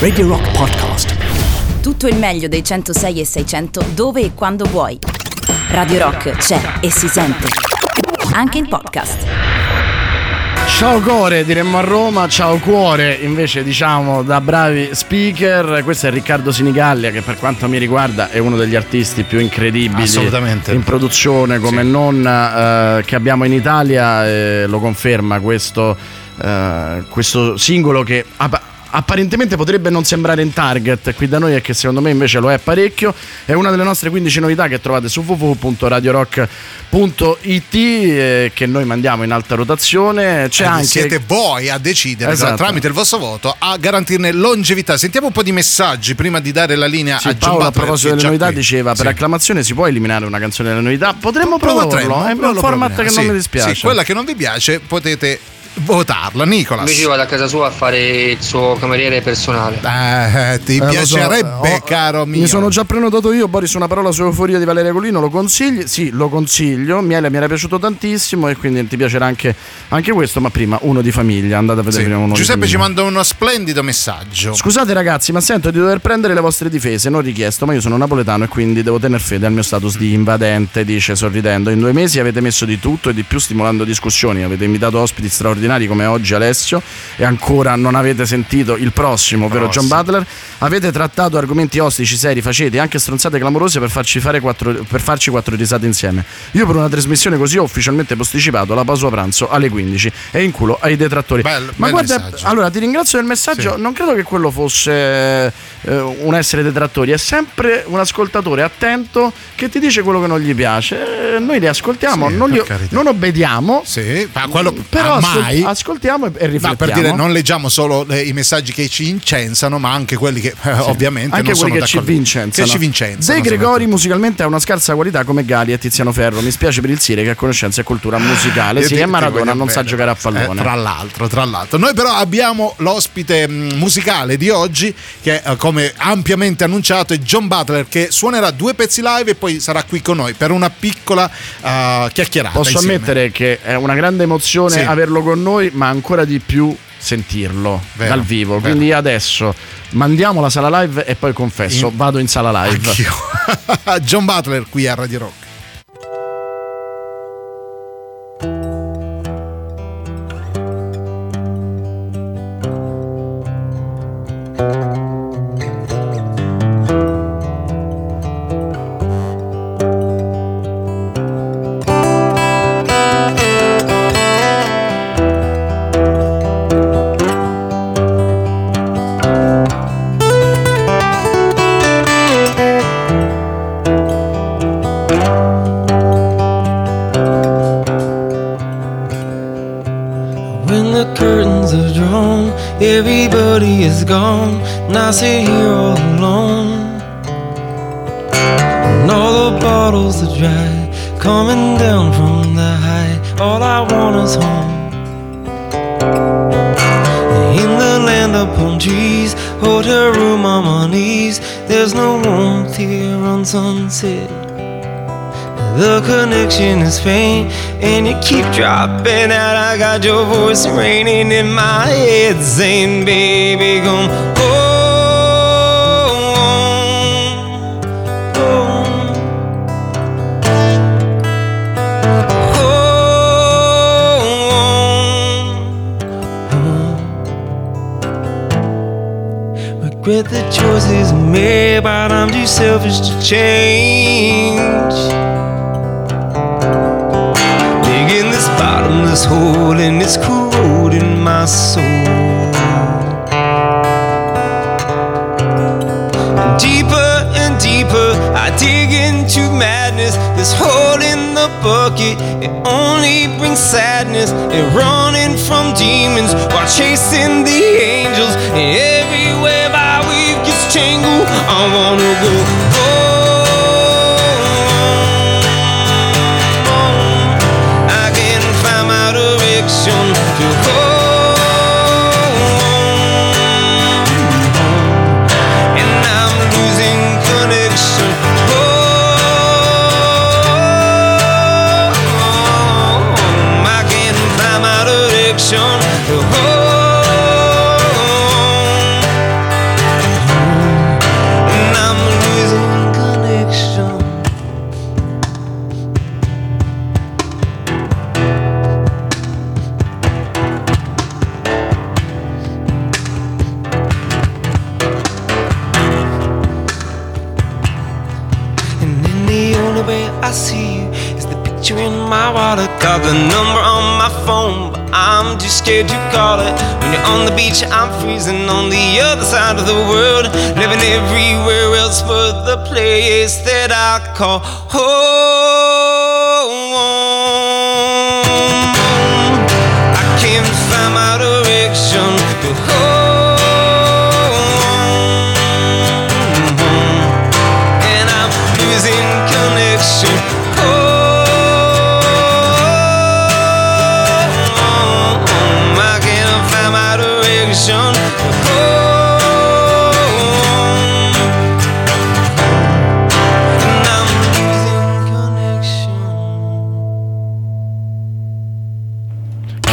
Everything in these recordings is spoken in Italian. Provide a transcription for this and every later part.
Radio Rock Podcast. Tutto il meglio dei 106 e 600 dove e quando vuoi. Radio Rock c'è e si sente. Anche in podcast. Ciao Core, diremmo a Roma, ciao cuore, invece diciamo da bravi speaker. Questo è Riccardo Sinigallia che per quanto mi riguarda è uno degli artisti più incredibili Assolutamente. in produzione come Sì. non eh, che abbiamo in Italia, eh, lo conferma questo, eh, questo singolo che app- apparentemente potrebbe non sembrare in target qui da noi e che secondo me invece lo è parecchio. È una delle nostre 15 novità che trovate su www.radiorock.it eh, che noi mandiamo in alta rotazione. C'è Ed anche Siete voi a decidere Esatto. tramite il vostro voto a garantirne longevità. Sentiamo un po' di messaggi prima di dare la linea Sì, a Paolo a proposito delle novità qui. diceva per Sì. acclamazione si può eliminare una canzone delle novità potremmo Potremmo, proporlo è un format che non mi dispiace Sì, quella che non vi piace potete votarla. Nicolas. Invece vado a casa sua a fare il suo cameriere personale. Eh, ti Eh, lo so, piacerebbe, ho- caro mio. Mi sono già prenotato io, Boris, una parola su Euforia di Valeria Colino, lo consigli? Sì, lo consiglio. Miele mi era piaciuto tantissimo e quindi ti piacerà anche, anche questo, ma prima uno di famiglia, andate a vedere Sì. prima uno Giuseppe di ci manda uno splendido messaggio. Scusate ragazzi, ma sento di dover prendere le vostre difese, non richiesto, ma io sono napoletano e quindi devo tener fede al mio status di invadente, dice sorridendo. In due mesi avete messo di tutto e di più stimolando discussioni, avete invitato ospiti straordinari come oggi Alessio e ancora non avete sentito il prossimo, ovvero John Prossimo. Butler. Avete trattato argomenti ostici, seri, faceti, anche stronzate clamorose per farci, fare quattro, per farci quattro risate insieme. Io per una trasmissione così ho ufficialmente posticipato la pausa pranzo alle 15 e in culo ai detrattori. Bel- ma bel guarda, messaggio. allora ti ringrazio del messaggio, Sì. non credo che quello fosse eh, un essere detrattori, è sempre un ascoltatore attento che ti dice quello che non gli piace. Eh, noi li ascoltiamo, Sì, non, li- carità. non obbediamo. Sì, ma quello Però ascol- mai. ascoltiamo e, e No, riflettiamo. per dire, non leggiamo solo eh, i messaggi che ci incensano, ma anche quelli che eh, ovviamente anche non quelli sono che ci vincenzano. Che ci vincenzano. De Gregori musicalmente ha una scarsa qualità come Gali e Tiziano Ferro. Mi spiace per il Sire che ha conoscenza e cultura musicale. Io Sì, ti- e Maradona non sa giocare a pallone. Eh, tra l'altro, tra l'altro. Noi però abbiamo l'ospite mh, musicale di oggi che eh, come ampiamente annunciato è John Butler che suonerà due pezzi live e poi sarà qui con noi per una piccola eh, chiacchierata. Posso insieme. ammettere che è una grande emozione Sì. averlo con noi, ma ancora di più sentirlo Vero, dal vivo. vero. Quindi adesso mandiamo la sala live e poi confesso, In- vado in sala live. John Butler qui a Radio Rock. I sit here all alone. And all the bottles are dry, coming down from the high. All I want is home. In the land of palm trees, hotel room on my knees. There's no warmth here on sunset. The connection is faint, and you keep dropping out. I got your voice raining in my head, saying, "Baby, come Regret the choices I made, but I'm too selfish to change. Digging this bottomless hole and it's corroding my soul. Deeper and deeper, I dig into madness. This hole in the bucket, it only brings sadness. And running from demons while chasing the angels. Everywhere I wanna go I see you is the picture in my wallet. Got the number on my phone, but I'm too scared to call it. When you're on the beach, I'm freezing on the other side of the world. Living everywhere else but the place that I call home.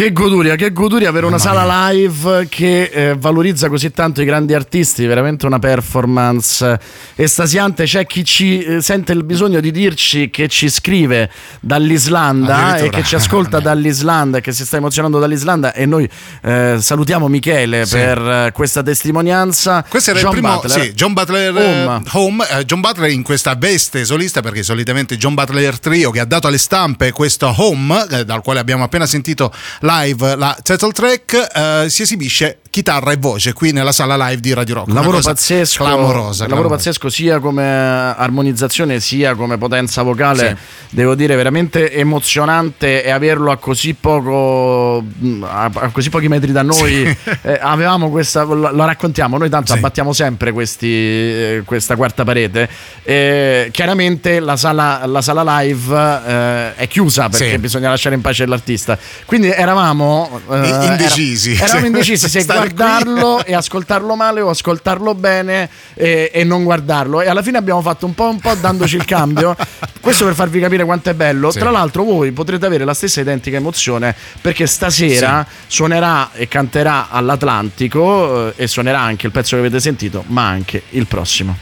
Che goduria, che goduria avere una sala live che eh, valorizza così tanto i grandi artisti, veramente una performance estasiante. C'è chi ci eh, sente il bisogno di dirci che ci scrive dall'Islanda e che ci ascolta dall'Islanda e che si sta emozionando dall'Islanda e noi eh, salutiamo Michele Sì. per eh, questa testimonianza. Questo era John il primo, Butler. sì, John Butler eh, Home. Home, eh, John Butler in questa veste solista perché solitamente John Butler Trio che ha dato alle stampe questo Home dal quale abbiamo appena sentito live la title track eh, si esibisce chitarra e voce qui nella sala live di Radio Rock. Lavoro pazzesco, clamorosa, lavoro clamorosa. pazzesco sia come armonizzazione sia come potenza vocale. Sì. Devo dire veramente emozionante e averlo a così poco a, così pochi metri da noi. Eh, avevamo questa lo, raccontiamo, noi tanto Sì. abbattiamo sempre questi, eh, questa quarta parete. Eh, chiaramente la sala, la sala live eh, è chiusa perché Sì. bisogna lasciare in pace l'artista. Quindi eravamo eh, indecisi. era- eravamo Sì. indecisi se. Guardarlo e ascoltarlo male o ascoltarlo bene e, e non guardarlo. E alla fine abbiamo fatto un po', un po' dandoci il cambio. Questo per farvi capire quanto è bello. Sì. Tra l'altro, voi potrete avere la stessa identica emozione perché stasera suonerà e canterà all'Atlantico eh, e suonerà anche il pezzo che avete sentito, ma anche il prossimo.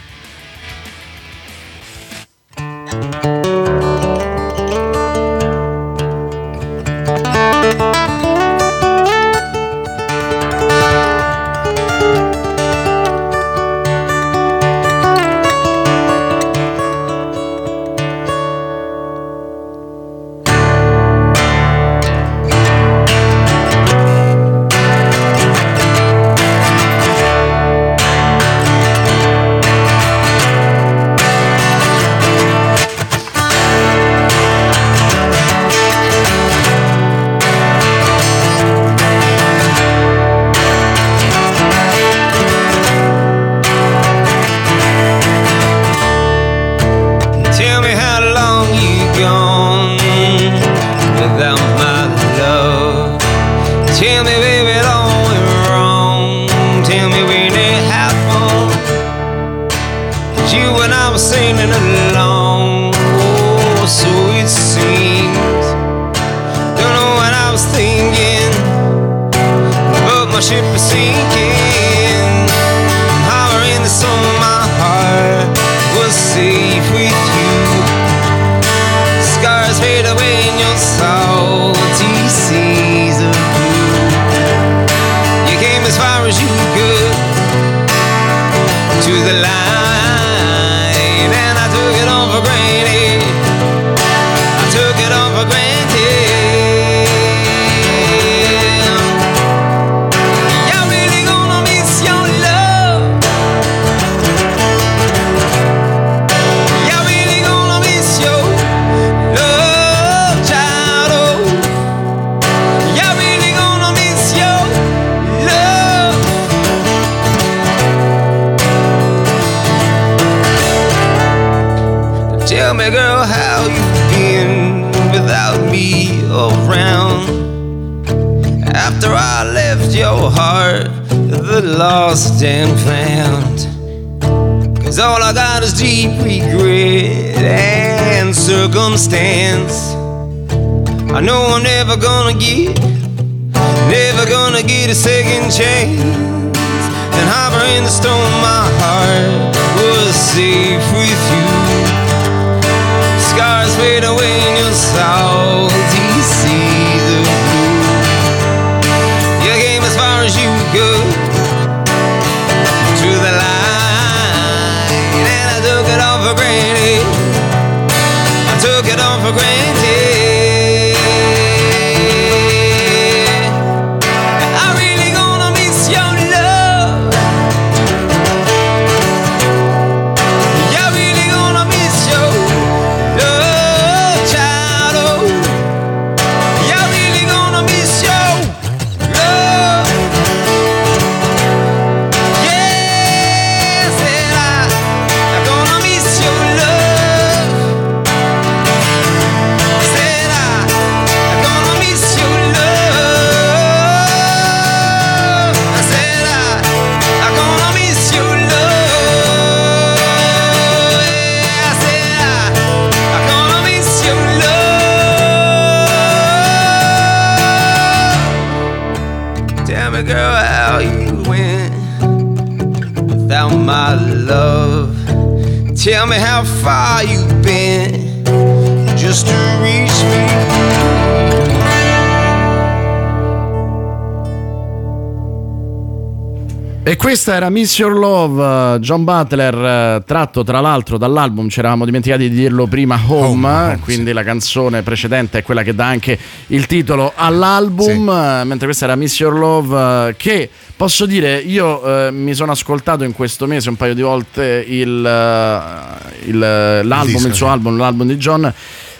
Questa era Miss Your Love, John Butler, eh, tratto tra l'altro dall'album, ci eravamo dimenticati di dirlo prima, Home, Home, quindi la canzone precedente è quella che dà anche il titolo all'album, eh, mentre questa era Miss Your Love, eh, che posso dire, io eh, mi sono ascoltato in questo mese un paio di volte il, eh, il- l'album, il, disco, suo sì. album, l'album di John,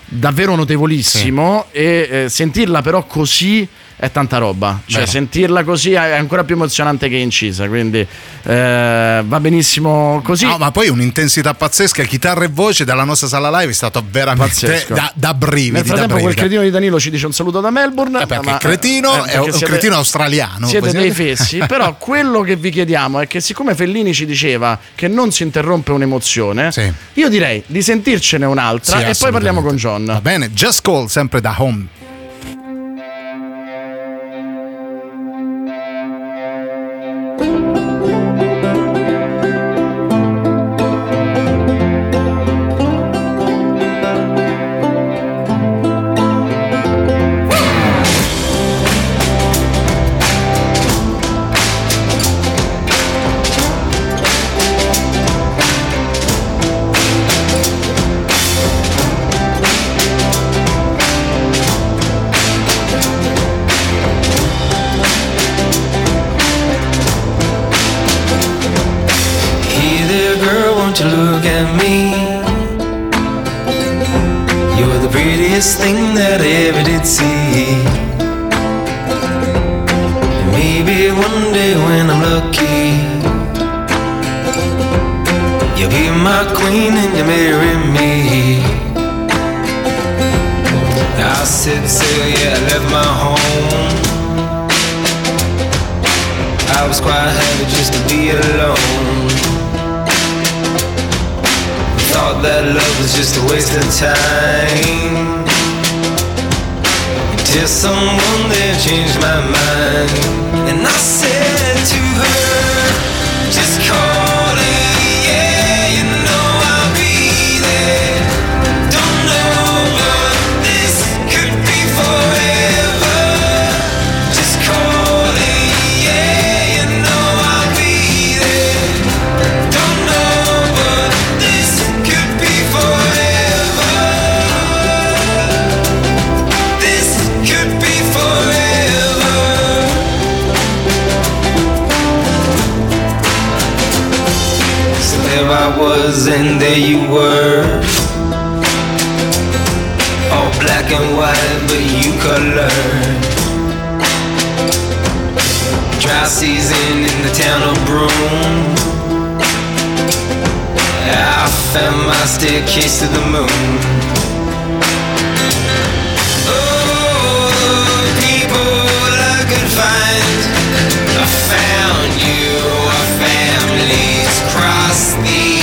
davvero notevolissimo e eh, sentirla però così è tanta roba, cioè Vero. sentirla così è ancora più emozionante che incisa, quindi eh, va benissimo così. No, ma poi un'intensità pazzesca, chitarra e voce dalla nostra sala live è stato veramente da, da brividi. Nel frattempo quel cretino di Danilo ci dice un saluto da Melbourne. Eh, perché ma- il cretino eh, è un siete- cretino australiano. Siete dei fessi, però quello che vi chiediamo è che siccome Fellini ci diceva che non si interrompe un'emozione, Sì. io direi di sentircene un'altra Sì, e poi parliamo con. John. Va bene, Just Call sempre da home. Maybe one day when I'm lucky, you'll be my queen and you marry me. I said sail, yeah, I left my home. I was quite happy just to be alone. Thought that love was just a waste of time. Until someone there changed my mind. And I said to her, just call was, and there you were. All black and white, but you colored. Dry season in the town of Broome. I found my staircase to the moon. Oh. I found you. Our families crossed the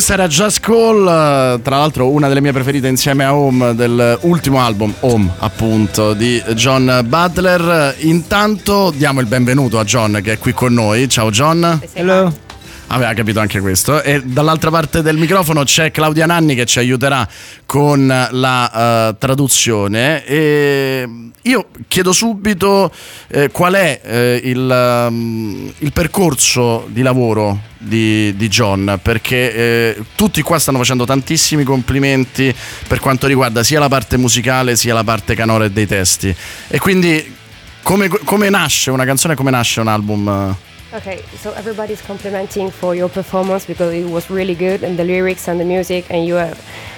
Questa era Just Call, eh, tra l'altro una delle mie preferite insieme a Home dell'ultimo album, Home appunto, di John Butler. Intanto diamo il benvenuto a John che è qui con noi. Ciao John. Hello. Aveva capito anche questo. E dall'altra parte del microfono c'è Claudia Nanni che ci aiuterà con la eh, traduzione. E io chiedo subito eh, qual è eh, il, um, il percorso di lavoro di, di John, perché eh, tutti qua stanno facendo tantissimi complimenti per quanto riguarda sia la parte musicale sia la parte canora e dei testi. E quindi come, come nasce una canzone, come nasce un album? Okay, so everybody's complimenting for your performance because it was really good and the lyrics and the music, and you are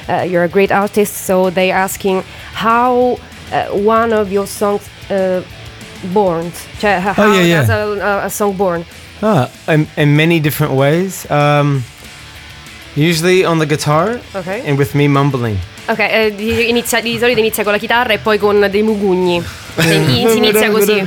uh, you're a great artist. So they're asking how uh, one of your songs uh, born. How Oh, yeah, yeah. does a, a song born? Ah, in, in many different ways. Um, usually on the guitar Ok. and with me mumbling. Ok, eh, di, inizia- di solito inizia con la chitarra e poi con dei mugugni. Si inizia così.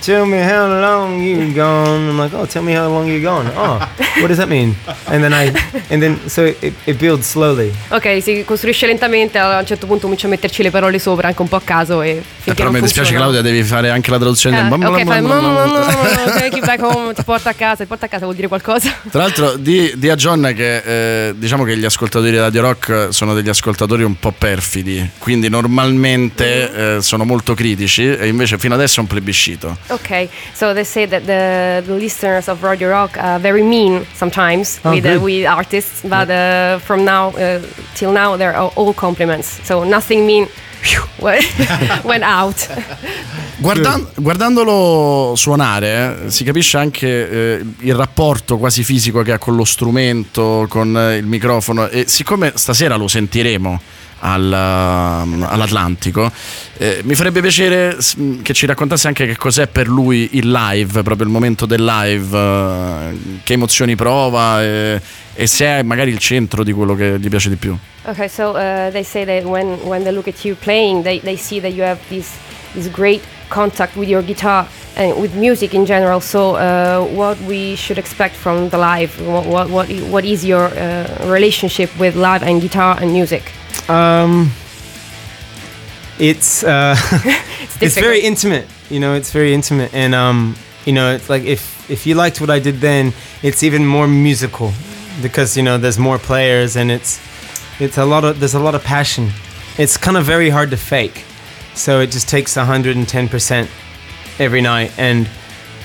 Tell me how long you gone. I'm like, oh, tell me how long you gone. Oh, what does that mean? And then I, and then so it, it builds slowly. Ok, si costruisce lentamente, a un certo punto comincio a metterci le parole sopra anche un po' a caso e Eh, però mi dispiace. Claudia, devi fare anche la traduzione. Eh, del ok, fai bla bla bla. take you back home, ti porta a casa, ti porta a casa vuol dire qualcosa? Tra l'altro, di, di a John che eh, diciamo che gli ascoltatori di Radio Rock sono degli ascoltatori un po' perfidi, quindi normalmente eh, sono molto critici e invece fino adesso è un plebiscito. Okay, so they say that the, the listeners of Radio Rock are very mean sometimes Oh, with, uh, with artists, but uh, from now uh, till now they're all, all compliments. So nothing mean went out. Guardan- guardandolo suonare eh, si capisce anche eh, il rapporto quasi fisico che ha con lo strumento, con eh, il microfono e siccome stasera lo sentiremo al, um, all'Atlantico, eh, mi farebbe piacere mh, che ci raccontasse anche che cos'è per lui il live, proprio il momento del live, eh, che emozioni prova e, se è magari il centro di quello che gli piace di più. Okay, so uh, they say that when, when they look at you playing, they, they see that you have this this great contact with your guitar and with music in general. So uh, what we should expect from the live? What what what, what is your uh, relationship with live and guitar and music? Um, it's uh, it's difficult. very intimate. You know, it's very intimate, and um, you know, it's like if if you liked what I did then, it's even more musical because you know there's more players and it's it's a lot of there's a lot of passion. It's kind of very hard to fake, so it just takes 110 percent every night, and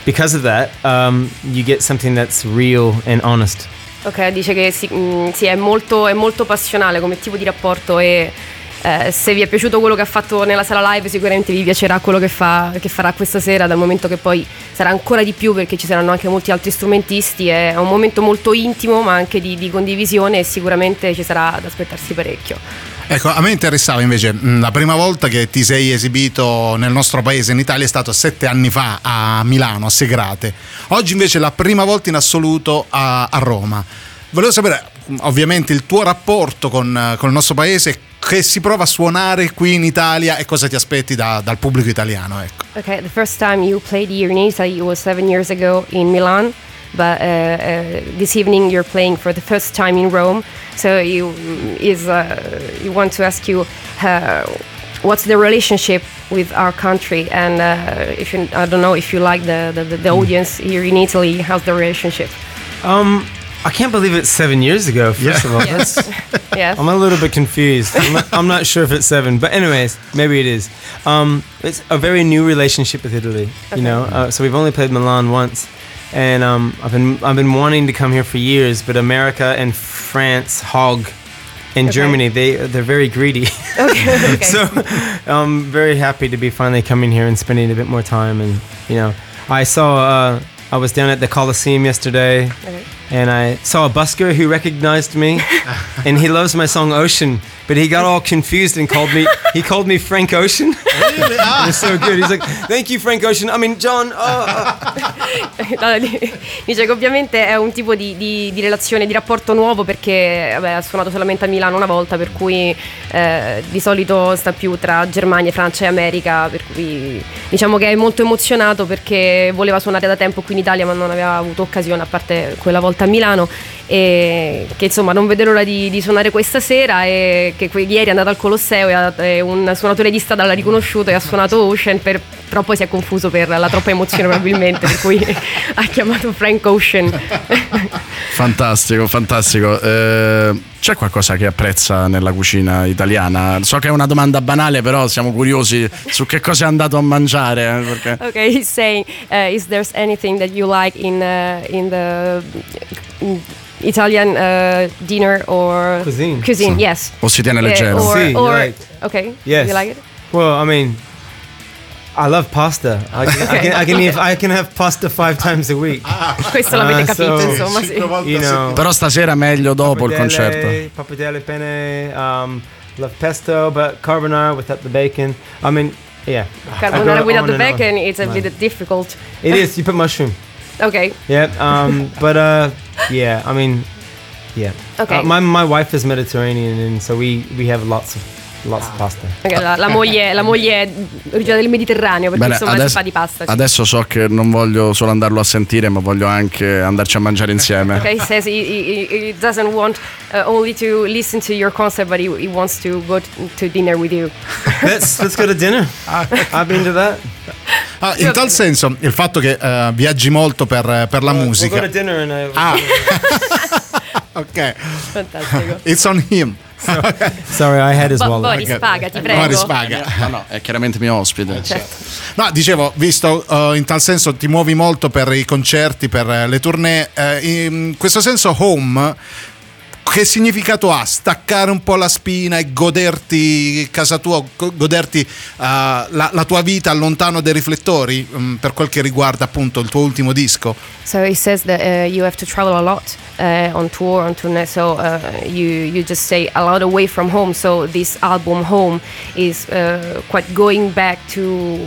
because of that, um, you get something that's real and honest. Ok, dice che sì, mm, sì, è, molto, è molto passionale come tipo di rapporto e eh, se vi è piaciuto quello che ha fatto nella sala live sicuramente vi piacerà quello che, fa, che farà questa sera dal momento che poi sarà ancora di più perché ci saranno anche molti altri strumentisti, è un momento molto intimo ma anche di, di condivisione e sicuramente ci sarà da aspettarsi parecchio. Ecco, a me interessava invece mh, la prima volta che ti sei esibito nel nostro paese, in Italia, è stato sette anni fa a Milano, a Segrate. Oggi invece è la prima volta in assoluto a, a Roma. Volevo sapere, ovviamente, il tuo rapporto con, eh, con il nostro paese, che si prova a suonare qui in Italia e cosa ti aspetti da- dal pubblico italiano. Ecco. Okay, the first time you played here in Italy was seven years ago in Milan, but uh, uh, this evening you're playing for the first time in Rome. So you is uh, you want to ask you uh, what's the relationship with our country, and uh, if you, I don't know if you like the, the, the, the audience here in Italy, how's the relationship? Um, I can't believe it's seven years ago. First of all, Yes. yes. I'm a little bit confused. I'm not, I'm not sure if it's seven, but anyways, maybe it is. Um, it's a very new relationship with Italy. Okay. You know, uh, so we've only played Milan once, and um, I've been I've been wanting to come here for years, but America and France hog. And Okay. Germany, they they're very greedy. okay. okay. so I'm very happy to be finally coming here and spending a bit more time. And you know, I saw uh, I was down at the Coliseum yesterday, Okay. And I saw a busker who recognized me, and he loves my song Ocean, but he got all confused and called me he called me Frank Ocean. it was so good. He's like, "Thank you, Frank Ocean." I mean, John. Oh, oh. No, di- Dice che ovviamente è un tipo di, di- di relazione, di rapporto nuovo perché vabbè, ha suonato solamente a Milano una volta, per cui eh, di solito sta più tra Germania, Francia e America, per cui diciamo che è molto emozionato perché voleva suonare da tempo qui in Italia ma non aveva avuto occasione a parte quella volta a Milano e che insomma non vede l'ora di, di suonare questa sera e che ieri è andato al Colosseo e, ha- e un suonatore di strada l'ha riconosciuto e ha suonato Ocean per, però poi si è confuso per la troppa emozione probabilmente per cui ha chiamato Frank Ocean Fantastico, fantastico. Eh, c'è qualcosa che apprezza nella cucina italiana? So che è una domanda banale, però siamo curiosi su che cosa è andato a mangiare. eh, perché- okay he's saying uh, is there anything that you like in uh, in the mm, Italian uh, dinner or Cuisine. cuisine yes O si tiene leggero? or, Sì, or- like- okay Yes. you like it Well, I mean, I love pasta. I can, I can, I can, eat- I can have pasta five times a week. Questo l'avete Ah, capito, so- insomma, sì. You know, settimana. Però stasera meglio dopo il concerto. pappardelle, pappardelle penne. Um, love pesto, but carbonara without the bacon. I mean, yeah. Carbonara without the bacon, it's a bit difficult. It is. You put mushroom. Ok, Yeah. Um, but uh, yeah. I mean, yeah. Okay. Uh, my my wife is Mediterranean, and so we we have lots of of pasta. ok, la, la moglie, la moglie è originaria del Mediterraneo, perché Bene, insomma adesso, si fa di pasta. sì. adesso so che non voglio solo andarlo a sentire, ma voglio anche andarci a mangiare insieme. Okay, he says he, he, he doesn't want uh, only to listen to your concert, but he, he wants to go t- to dinner with you. let's let's go to dinner. I've been to that. Ah, in tal senso, il fatto che eh, viaggi molto per, per la We'll go musica. to dinner and I. Ah, ok. Fantastico. It's on him. Sorry, I had his Bo- wallet. Boris, paga, ti prego. Boris paga. No, no, è chiaramente mio ospite. No, dicevo, visto eh, in tal senso ti muovi molto per i concerti, per eh, le tournée, eh, in questo senso home che significato ha staccare un po' la spina e goderti casa tua, go- goderti la, la tua vita lontano dai riflettori mm, per quel che riguarda appunto il tuo ultimo disco? So he says that uh, you have to travel a lot uh, on tour, on tournée. So uh, you you just stay a lot away from home. So this album, Home, is uh, quite going back to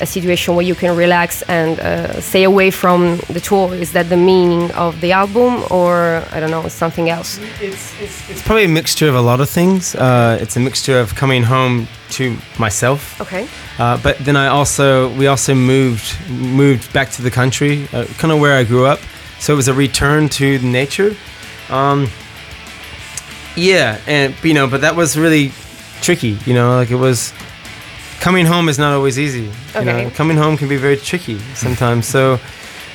a situation where you can relax and uh, stay away from the tour. Is that the meaning of the album, or I don't know, something else? It's, it's, it's probably a mixture of a lot of things. Uh, it's a mixture of coming home to myself, Okay. uh, but then I also we also moved moved back to the country, uh, kind of where I grew up. So it was a return to nature. Um, yeah, and you know, but that was really tricky. You know, like it was coming home is not always easy. You Okay. know, coming home can be very tricky sometimes. so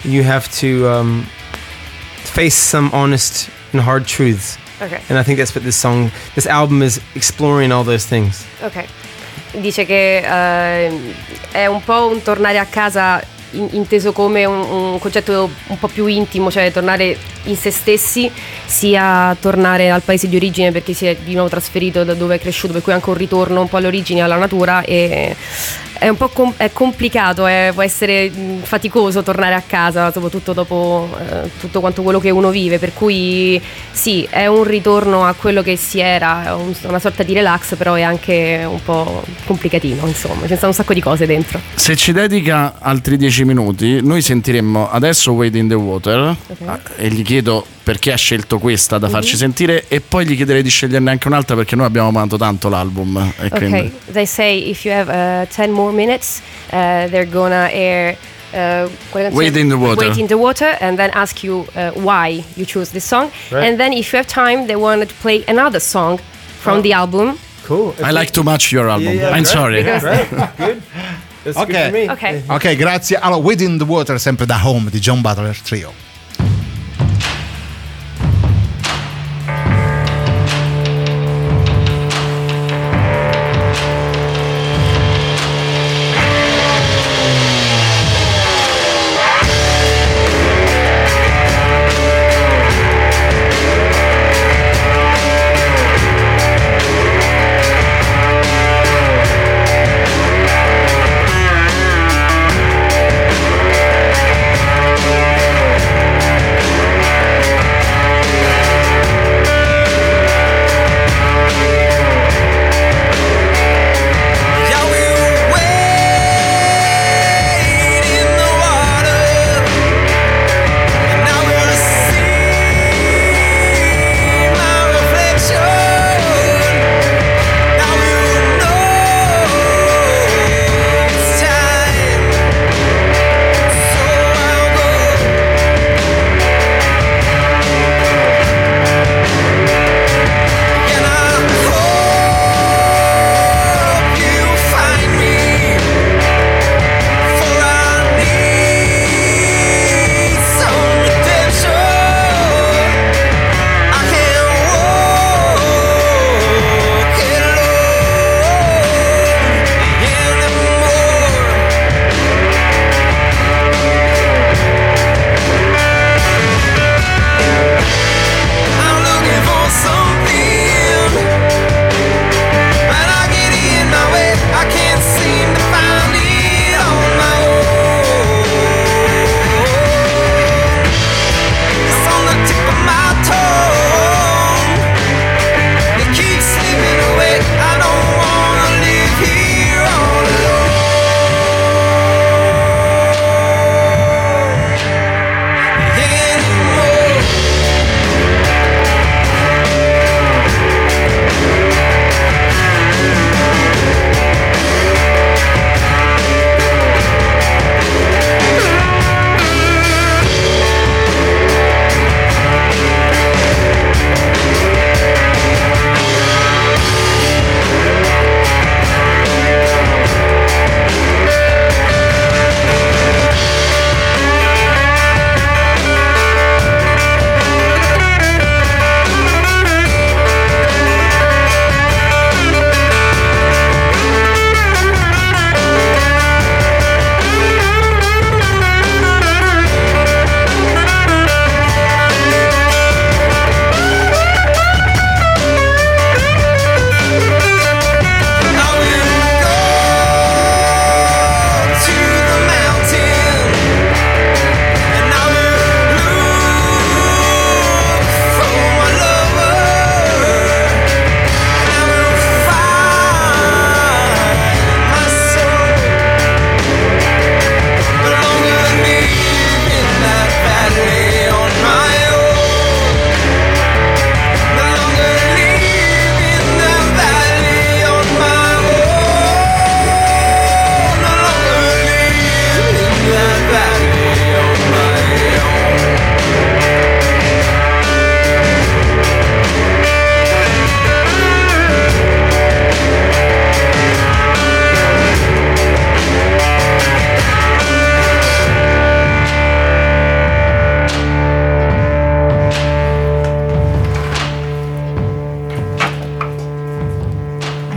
you have to um, face some honest and hard truths. Okay. And I think that's what this song, this album is exploring all those things. Ok. Dice che eh, è un po' un tornare a casa in- inteso come un, un concetto un po' più intimo, cioè tornare in se stessi, sia tornare al paese di origine perché si è di nuovo trasferito da dove è cresciuto, per cui anche un ritorno un po' alle origini, alla natura e è un po' com- è complicato, eh, può essere mh, faticoso tornare a casa, soprattutto dopo eh, tutto quanto quello che uno vive, per cui sì, è un ritorno a quello che si era, è un- una sorta di relax, però è anche un po' complicatino, insomma, ci sono un sacco di cose dentro. Se ci dedica altri 10 minuti, noi sentiremmo adesso Wade in the Water ah, e gli chiedo perché ha scelto questa da farci sentire e poi gli chiederei di sceglierne anche un'altra perché noi abbiamo amato tanto l'album. E quindi- Okay, they say if you have uh, 10 more minutes, uh, they're gonna air. Uh, canzone? in the Water. Wade in the Water, and then ask you uh, why you choose this song. Right. And then, if you have time, they want to play another song from the album. Cool. I like too much your album. Yeah, yeah, I'm great. sorry. Good. That's Ok. good for me. Ok. Ok, grazie. Allora, Within the Water, sempre da Home di John Butler Trio.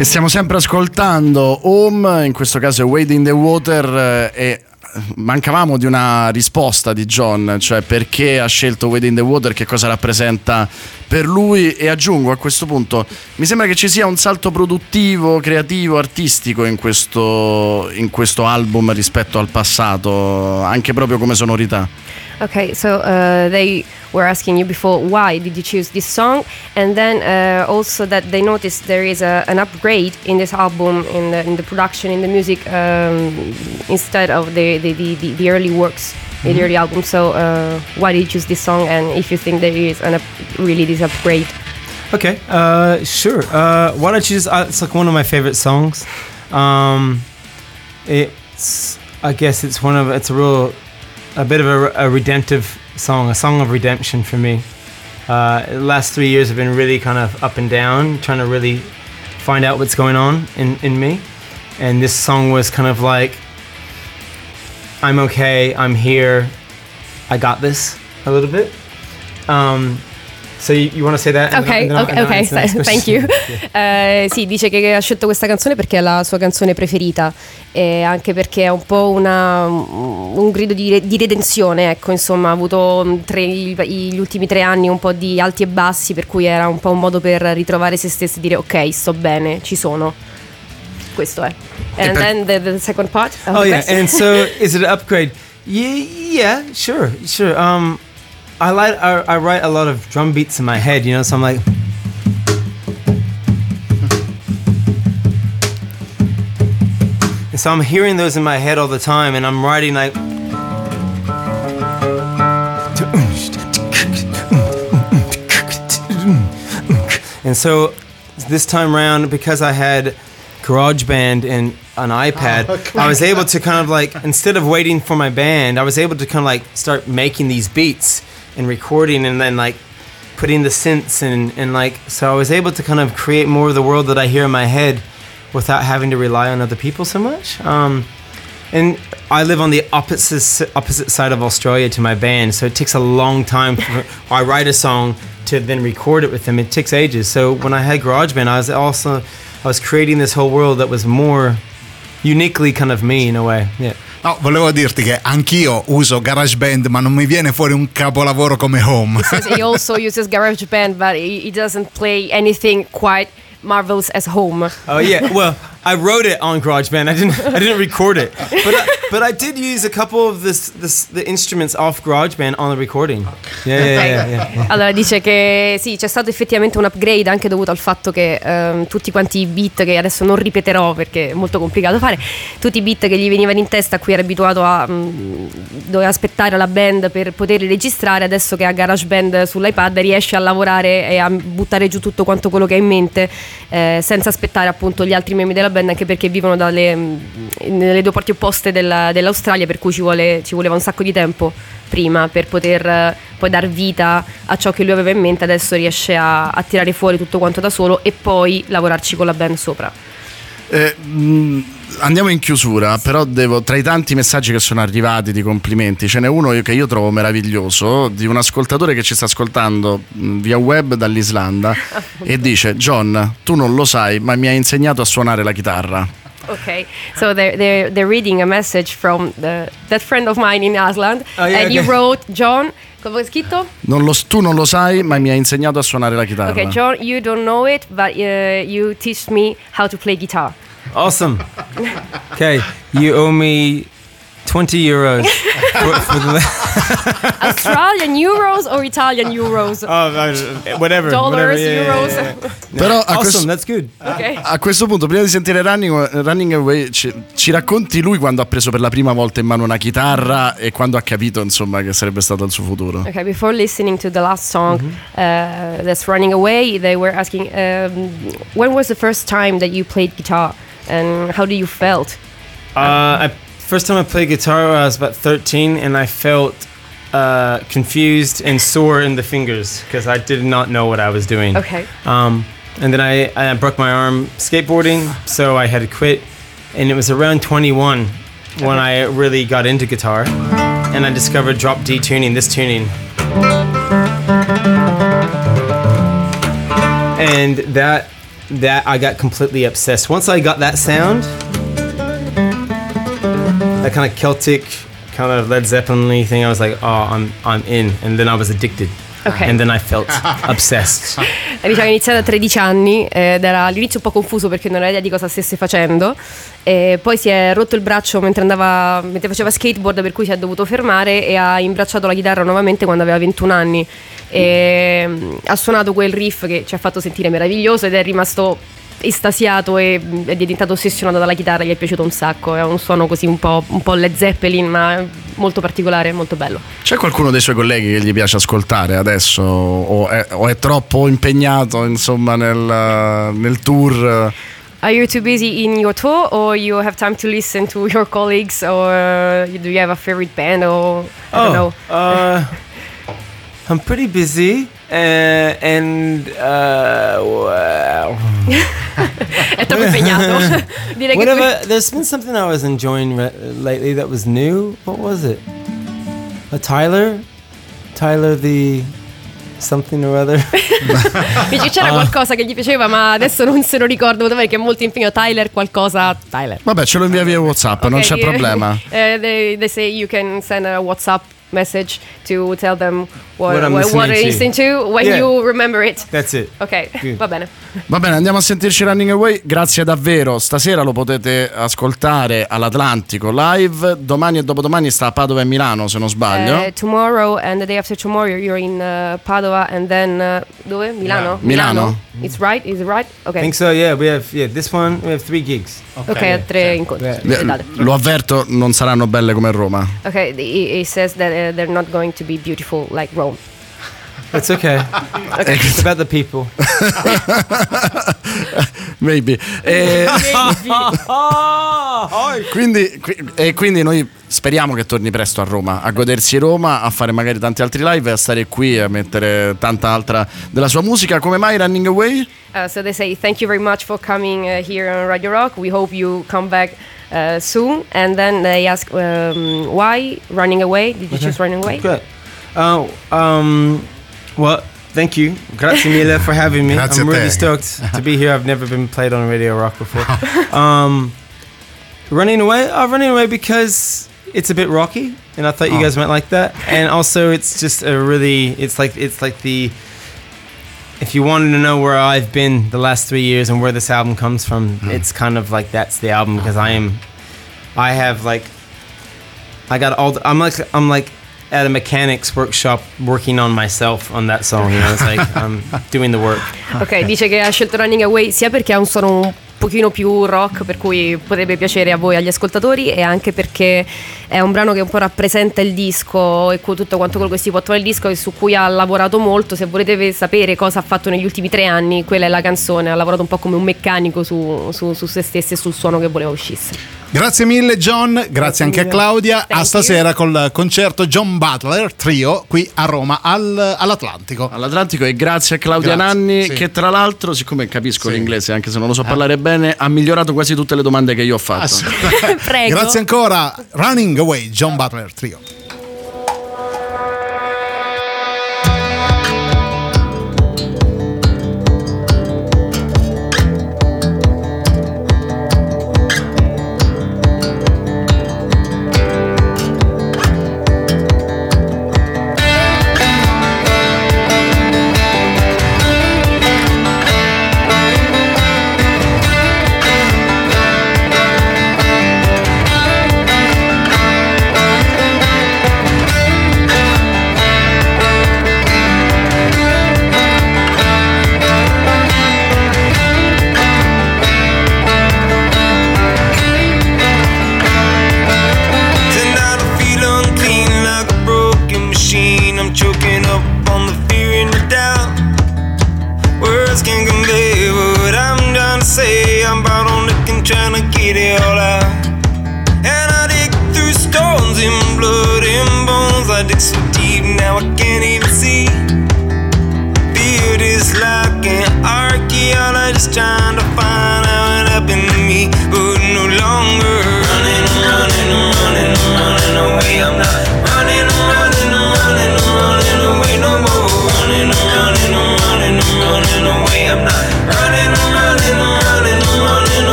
E stiamo sempre ascoltando Home, in questo caso è Wade in the Water eh, e mancavamo di una risposta di John, cioè perché ha scelto Wade in the Water, che cosa rappresenta per lui e aggiungo a questo punto, mi sembra che ci sia un salto produttivo, creativo, artistico in questo, in questo album rispetto al passato, anche proprio come sonorità. Okay, so uh, they were asking you before why did you choose this song, and then uh, also that they noticed there is a, an upgrade in this album in the, in the production in the music um, instead of the the, the, the, early works. in The early album. So, uh, why did you choose this song? And if you think there is an up, really this upgrade, Okay, uh, sure. Uh, why don't you just? Uh, it's like one of my favorite songs. Um, it's, I guess it's one of it's a real, a bit of a, a redemptive song, a song of redemption for me. Uh, the last three years have been really kind of up and down, trying to really find out what's going on in in me, and this song was kind of like, I'm okay, I'm here, I got this a little bit. Um, so you, you want to say that? and Ok, then- and and then I'll ok, answer the next th- thank you. Eh, sì, dice che ha scelto questa canzone perché è la sua canzone preferita e anche perché è un po' una- un grido di, di redenzione, ecco, insomma, ha avuto mm, tre- gli ultimi tre anni un po' di alti e bassi, per cui era un po' un modo per ritrovare se stessi e dire ok, sto bene, ci sono. Questo è. And then the, the second part. Oh yeah, and so is it an upgrade? Yeah, yeah, sure, sure. Um, I like I, I write a lot of drum beats in my head, you know. So I'm like, hmm. and so I'm hearing those in my head all the time, and I'm writing like. And so this time round, because I had GarageBand and an iPad, oh, I was able to kind of like instead of waiting for my band, I was able to kind of like start making these beats and recording and then like putting the synths and and like so I was able to kind of create more of the world that I hear in my head without having to rely on other people so much. Um, and I live on the opposite opposite side of Australia to my band, so it takes a long time. For, I write a song to then record it with them. It takes ages. So when I had GarageBand, I was also I was creating this whole world that was more uniquely kind of me in a way. Yeah. No, volevo dirti che anch'io uso GarageBand, ma non mi viene fuori un capolavoro come Home. He also uses GarageBand, but he, he doesn't play anything quite marvelous as home. Oh yeah. Well, I wrote it on GarageBand. I didn't. I didn't record it, but I, but I did use a couple of this this the instruments off GarageBand on the recording. Yeah, yeah, yeah. Allora dice che sì, c'è stato effettivamente un upgrade anche dovuto al fatto che ehm, tutti quanti i beat che adesso non ripeterò perché è molto complicato fare, tutti i beat che gli venivano in testa a cui era abituato a mm, doveva aspettare la band per poterli registrare, adesso che ha GarageBand sull'iPad riesce a lavorare e a buttare giù tutto quanto quello che ha in mente eh, senza aspettare appunto gli altri membri della band anche perché vivono dalle, mm, nelle due parti opposte della- dell'Australia per cui ci, vuole, ci voleva un sacco di tempo prima per poter eh, poi dar vita a ciò che lui aveva in mente adesso riesce a, a tirare fuori tutto quanto da solo e poi lavorarci con la band sopra. Eh, mh, andiamo in chiusura, però devo, tra i tanti messaggi che sono arrivati di complimenti, ce n'è uno che io trovo meraviglioso di un ascoltatore che ci sta ascoltando mh, via web dall'Islanda e dice John, tu non lo sai, ma mi hai insegnato a suonare la chitarra. Okay, so they're, they're, they're reading a message from the, that friend of mine in Iceland, Oh, yeah, and he okay. wrote, John, come è scritto? Non lo- tu non lo sai, ma mi hai insegnato a suonare la chitarra. Okay, John, you don't know it, but uh, you teach me how to play guitar. Awesome. Okay, you owe me twenty euros for, for the Australian euros or Italian euros? oh, whatever, Dollars, whatever. yeah, yeah, euros. yeah, yeah. Però a awesome, questo- that's good. Okay. A questo punto, prima di sentire Running, Running Away, ci, ci racconti lui quando ha preso per la prima volta in mano una chitarra e quando ha capito, insomma, che sarebbe stato il suo futuro. Okay, before listening to the last song uh, that's running away, they were asking, um, when was the first time that you played guitar, and how do you felt? Uh, I, first time I played guitar, I was about 13, and I felt uh, confused and sore in the fingers because I did not know what I was doing. Okay. Um, and then I, I broke my arm skateboarding, so I had to quit. And it was around 21 when I really got into guitar, and I discovered drop D tuning, this tuning. And that that I got completely obsessed. Once I got that sound, that kind of Celtic, kind of Led Zeppelin thing, I was like, oh, I'm I'm in, and then I was addicted. Ok. And then I felt obsessed. Diciamo, ha iniziato a 13 anni ed era all'inizio un po' confuso perché non aveva idea di cosa stesse facendo. E poi si è rotto il braccio mentre, andava, mentre faceva skateboard, per cui si è dovuto fermare e ha imbracciato la chitarra nuovamente quando aveva 21 anni. E mm, ha suonato quel riff che ci ha fatto sentire meraviglioso ed è rimasto estasiato e è diventato ossessionato dalla chitarra, gli è piaciuto un sacco. È un suono così un po', un po' Led Zeppelin, ma molto particolare, molto bello. C'è qualcuno dei suoi colleghi che gli piace ascoltare adesso o è, o è troppo impegnato insomma nel, nel tour? Are you too busy in your tour, or you have time to listen to your colleagues, or uh, do you have a favorite band, or I don't know? uh, I'm pretty busy, uh, and uh, wow. È troppo impegnato. Direi che Whatever. There's been something I was enjoying re- lately that was new. What was it? A Tyler, Tyler the something or other. dice c'era qualcosa che gli piaceva, ma adesso non se lo ricordo. Dov'è che è molto impegnato? Tyler, qualcosa. Tyler. Vabbè, ce lo invia via WhatsApp, non Ok, c'è problema. Eh, they, they say you can send a WhatsApp message to tell them what, What I'm what, what listening you're listening to when Yeah. you remember it. That's it. Ok, Good. va bene. Va bene, andiamo a sentirci Running Away. Grazie davvero. Stasera lo potete ascoltare all'Atlantico live. Domani e dopodomani sta a Padova e Milano, se non sbaglio. Eh, tomorrow and the day after tomorrow you're in uh, Padova and then uh, dove? Milano? Milano. It's right? Is it right? Ok. I think so. Yeah, we have yeah this one. We have three gigs. Ok, tre incontri. Yeah. tre date. Lo avverto, non saranno belle come Roma. Ok, he, he says that uh, they're not going to be beautiful like Rome. It's okay. It's about the people. Maybe. E quindi, qui- e quindi noi speriamo che torni presto a Roma, a godersi Roma, a fare magari tanti altri live a stare qui a mettere tanta altra della sua musica. Come mai Running Away? Uh, so they say thank you very much for coming uh, here on Radio Rock. We hope you come back uh, soon. And then they ask um, why running away? Did you choose running away? Good. Uh, um, well, thank you. Grazie mille for having me. Grazie I'm a te. really stoked to be here. I've never been played on Radio Rock before. um, running away? I'm oh, running away because it's a bit rocky, and I thought you guys might like that. And also, it's just a really, it's like, it's like the. If you wanted to know where I've been the last three years and where this album comes from, it's kind of like that's the album because I am, I have like I got all. The, I'm like I'm like at a mechanics workshop working on myself on that song. You know, it's like I'm doing the work. Ok, dice che ha scelto Running Away sia perché ha un suono un pochino più rock, per cui potrebbe piacere a voi, agli ascoltatori, e anche perché è un brano che un po' rappresenta il disco e tutto quanto quello che si può trovare il disco e su cui ha lavorato molto. Se volete sapere cosa ha fatto negli ultimi tre anni, quella è la canzone. Ha lavorato un po' come un meccanico su, su- su se stesso e sul suono che voleva uscisse. Grazie mille John, grazie, anche a mille. Claudia. Thank a stasera col concerto John Butler Trio qui a Roma al- all'Atlantico. All'Atlantico e grazie a Claudia Grazie, Nanni sì. che tra l'altro, siccome capisco Sì. l'inglese anche se non lo so parlare bene, ha migliorato quasi tutte le domande che io ho fatto. Assolutamente. Prego. Grazie ancora. Running Away, John Butler Trio.